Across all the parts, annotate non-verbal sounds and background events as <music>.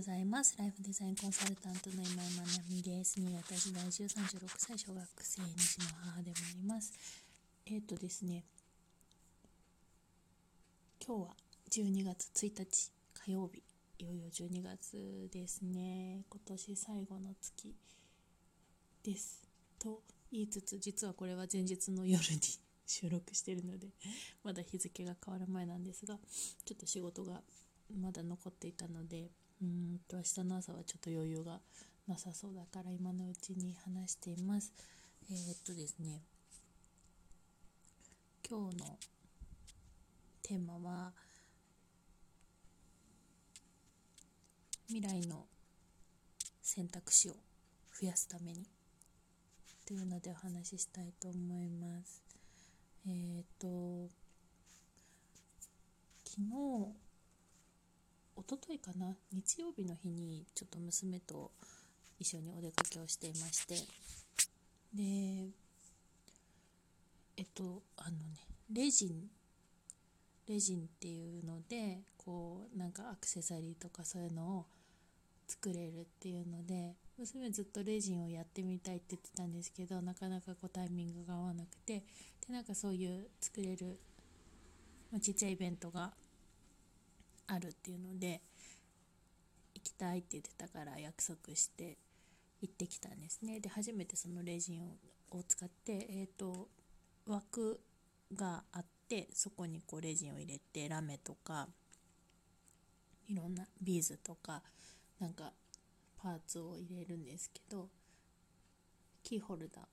ございます。ライフデザインコンサルタントの今井まなみです。新潟時代中36歳小学生西の母でもあります。えっ、ー、とですね、今日は12月1日火曜日、いよいよ12月ですね。今年最後の月です。と言いつつ、実はこれは前日の夜に収録してるので、まだ日付が変わる前なんですが、ちょっと仕事がまだ残っていたのでうんと明日の朝はちょっと余裕がなさそうだから今のうちに話しています。えー、っとですね。今日のテーマは未来の選択肢を増やすためにというのでお話ししたいと思います。えっ、と昨日一昨日かな日曜日の日にちょっと娘と一緒にお出かけをしていましてでえっとあのねレジンレジンっていうのでこうなんかアクセサリーとかそういうのを作れるっていうので娘ずっとレジンをやってみたいって言ってたんですけどなかなかこうタイミングが合わなくてでなんかそういう作れる、ま、ちっちゃいイベントがあるっていうので行きたいって言ってたから約束して行ってきたんですね。で初めてそのレジンを使ってえっ、ー、と枠があってそこにこうレジンを入れてラメとかいろんなビーズとかなんかパーツを入れるんですけどキーホルダー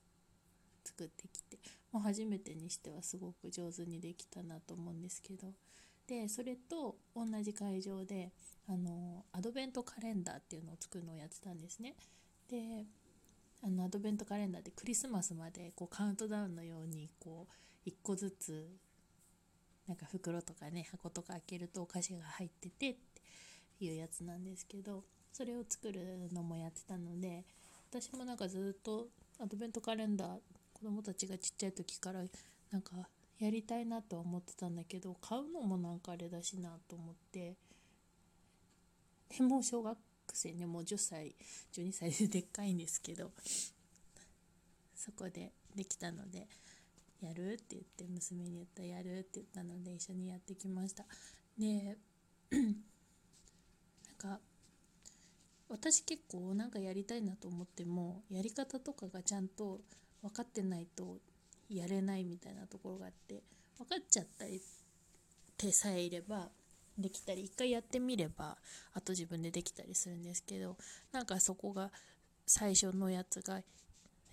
作ってきてもう初めてにしてはすごく上手にできたなと思うんですけどでそれと同じ会場であのアドベントカレンダーっていうのを作るのをやってたんですね。であのアドベントカレンダーでクリスマスまでこうカウントダウンのようにこう1個ずつなんか袋とかね箱とか開けるとお菓子が入っててっていうやつなんですけどそれを作るのもやってたので私もなんかずっとアドベントカレンダー子供たちがちっちゃい時からなんかやりたいなと思ってたんだけど買うのもなんかあれだしなと思って。でも小学生ねもう10歳12歳ででっかいんですけどそこでできたのでやるって言って娘に言ったやるって言ったので一緒にやってきました。で <clears throat> なんか私結構なんかやりたいなと思ってもやり方とかがちゃんと分かってないとやれないみたいなところがあって分かっちゃったり手さえいればできたり一回やってみればあと自分でできたりするんですけどなんかそこが最初のやつが、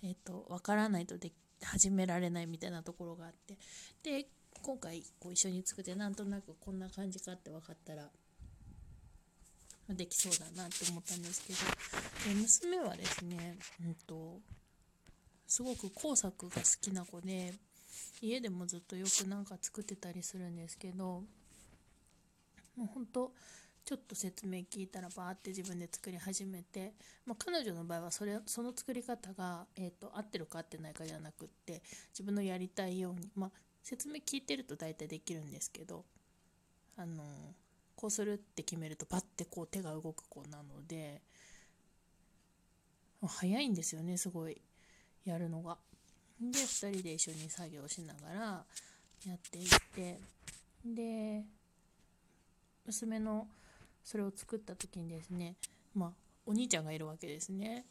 えーと、分からないとで始められないみたいなところがあってで今回こう一緒に作ってなんとなくこんな感じかって分かったらできそうだなって思ったんですけどで娘はですね、うんとすごく工作が好きな子で家でもずっとよくなんか作ってたりするんですけどもうほんとちょっと説明聞いたらバーって自分で作り始めて、まあ、彼女の場合はそれその作り方が、えーと、合ってるか合ってないかじゃなくって自分のやりたいように、まあ、説明聞いてると大体できるんですけどあのこうするって決めるとパッてこう手が動く子なので早いんですよねすごい。やるのが。で2人で一緒に作業しながらやっていってで娘のそれを作った時にですねまあお兄ちゃんがいるわけですね。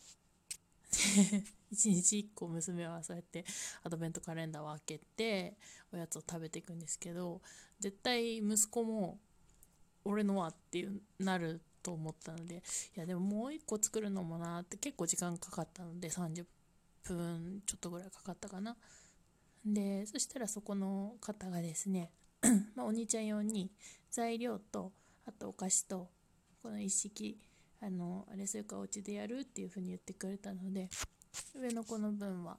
<laughs> 一日1個娘はそうやってアドベントカレンダーを開けておやつを食べていくんですけど絶対息子も俺のはっていうなると思ったのでいやでももう1個作るのもなって結構時間かかったので30分ちょっとぐらいかかったかな。でそしたらそこの方がですね <clears throat> ま、お兄ちゃん用に材料とあとお菓子とこの一式あのあれそれかお家でやるっていう風に言ってくれたので上の子の分は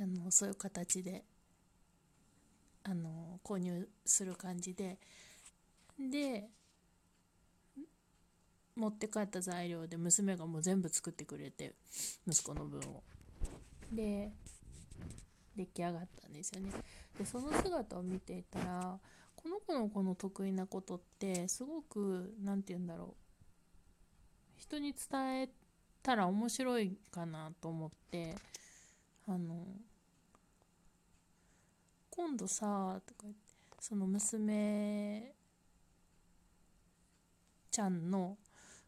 あのそういう形であの購入する感じでで持って帰った材料で娘がもう全部作ってくれて息子の分を。で出来上がったんですよね。でその姿を見ていたらこの子のこの得意なことってすごく何て言うんだろう。人に伝えたら面白いかなと思ってあの今度さとか言ってその娘ちゃんの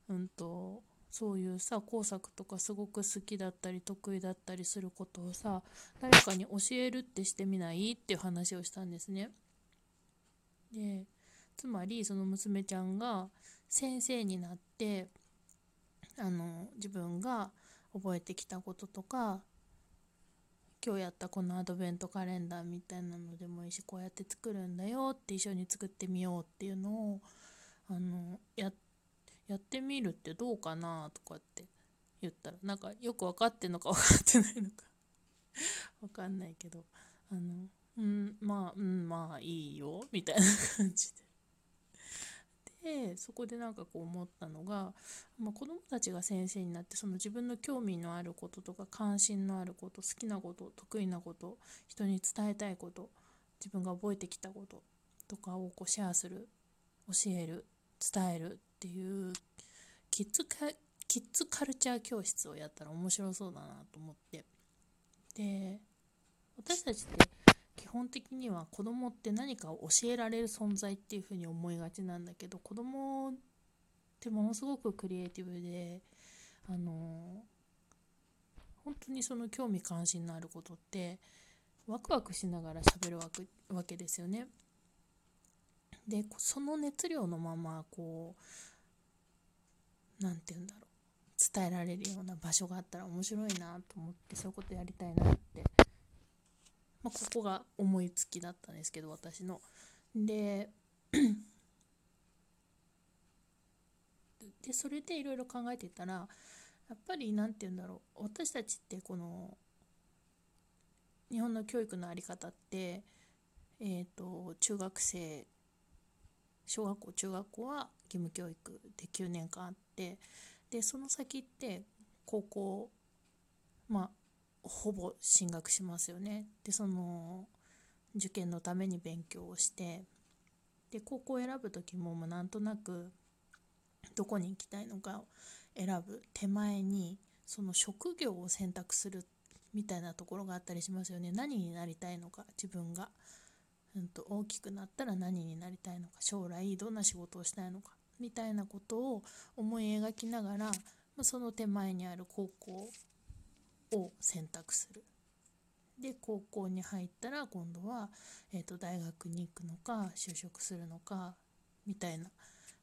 うんとそういうさ工作とかすごく好きだったり得意だったりすることをさ誰かに教えるってしてみないっていう話をしたんですね。でつまりその娘ちゃんが先生になってあの自分が覚えてきたこととか今日やったこのアドベントカレンダーみたいなのでもいいしこうやって作るんだよって一緒に作ってみようっていうのをあのややってみるってどうかなとかって言ったらなんかよく分かってんのか分かってないのか。<laughs> 分かんないけど。あのうんまあうんまあいいよみたいな感じで。でそこでなんかこう思ったのが、まあ、子どもたちが先生になってその自分の興味のあることとか関心のあること好きなこと得意なこと人に伝えたいこと自分が覚えてきたこととかをこうシェアする教える伝えるっていうキッズキッズカルチャー教室をやったら面白そうだなと思ってで私たちって基本的には子供って何かを教えられる存在っていうふうに思いがちなんだけど子供ってものすごくクリエイティブであの本当にその興味関心のあることってワクワクしながら喋るわけですよね。でその熱量のままこう何て言うんだろう。伝えられるような場所があったら面白いなと思ってそういうことやりたいなって。まあ、ここが思いつきだったんですけど私の。ででそれでいろいろ考えてたらやっぱり何て言うんだろう。私たちってこの日本の教育の在り方ってえっ、ー、と中学生小学校中学校は義務教育で9年間あってでその先って高校まあほぼ進学しますよね。でその受験のために勉強をしてで高校を選ぶ時ももうなんとなくどこに行きたいのかを選ぶ手前にその職業を選択するみたいなところがあったりしますよね何になりたいのか自分が、うんと、大きくなったら何になりたいのか将来どんな仕事をしたいのかみたいなことを思い描きながら、まあ、その手前にある高校を選択する。で高校に入ったら今度は、えーと、大学に行くのか就職するのかみたいな。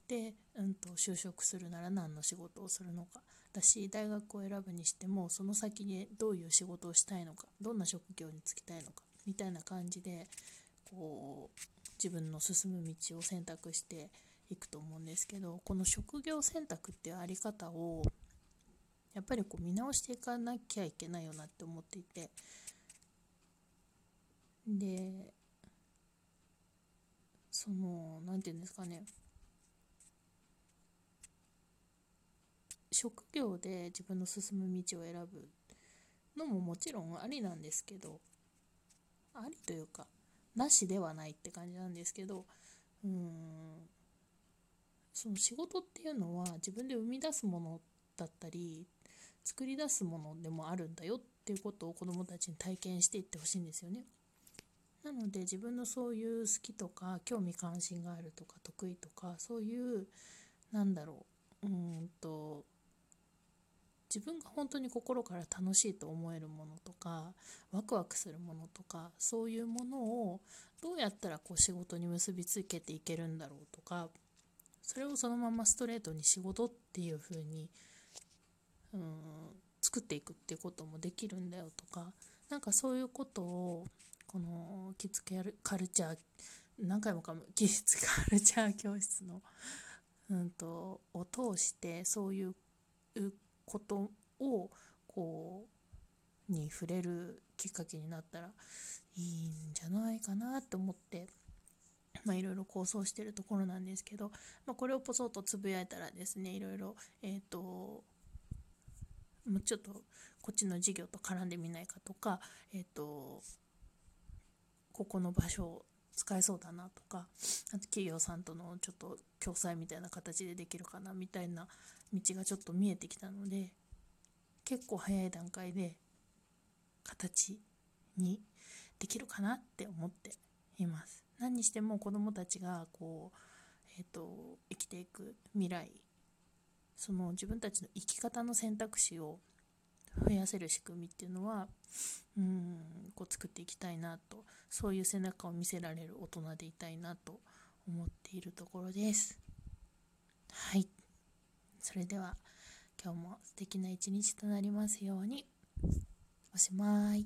で、うんと、就職するなら何の仕事をするのかだし大学を選ぶにしてもその先にどういう仕事をしたいのかどんな職業に就きたいのかみたいな感じでこう自分の進む道を選択していくと思うんですけどこの職業選択っていうあり方をやっぱりこう見直していかなきゃいけないよなって思っていて。でその何て言うんですかね。職業で自分の進む道を選ぶのももちろんありなんですけどありというかなしではないって感じなんですけどうんその仕事っていうのは自分で生み出すものだったり作り出すものでもあるんだよっていうことを子どもたちに体験していってほしいんですよね。なので自分のそういう好きとか興味関心があるとか得意とかそういうなんだろううんと自分が本当に心から楽しいと思えるものとかワクワクするものとかそういうものをどうやったらこう仕事に結びつけていけるんだろうとかそれをそのままストレートに仕事っていう風にうん作っていくっていうこともできるんだよとかなんかそういうことをこのキッズカルチャー何回もかも <laughs> キッズカルチャー教室の、うんと、を通してそういうことをこうに触れるきっかけになったらいいんじゃないかなと思ってまあ、いろいろ構想してるところなんですけど、まあ、これをポソッとつぶやいたらですねいろいろ、えーともうちょっとこっちの授業と絡んでみないかとか、えっ、ー、とここの場所使えそうだなとかあと企業さんとのちょっと共催みたいな形でできるかなみたいな道がちょっと見えてきたので結構早い段階で形にできるかなって思っています。何にしても子どもたちがこう、えーと、生きていく未来その自分たちの生き方の選択肢を増やせる仕組みっていうのはうんこう作っていきたいなとそういう背中を見せられる大人でいたいなと思っているところです。はい。それでは今日も素敵な一日となりますように。おしまい。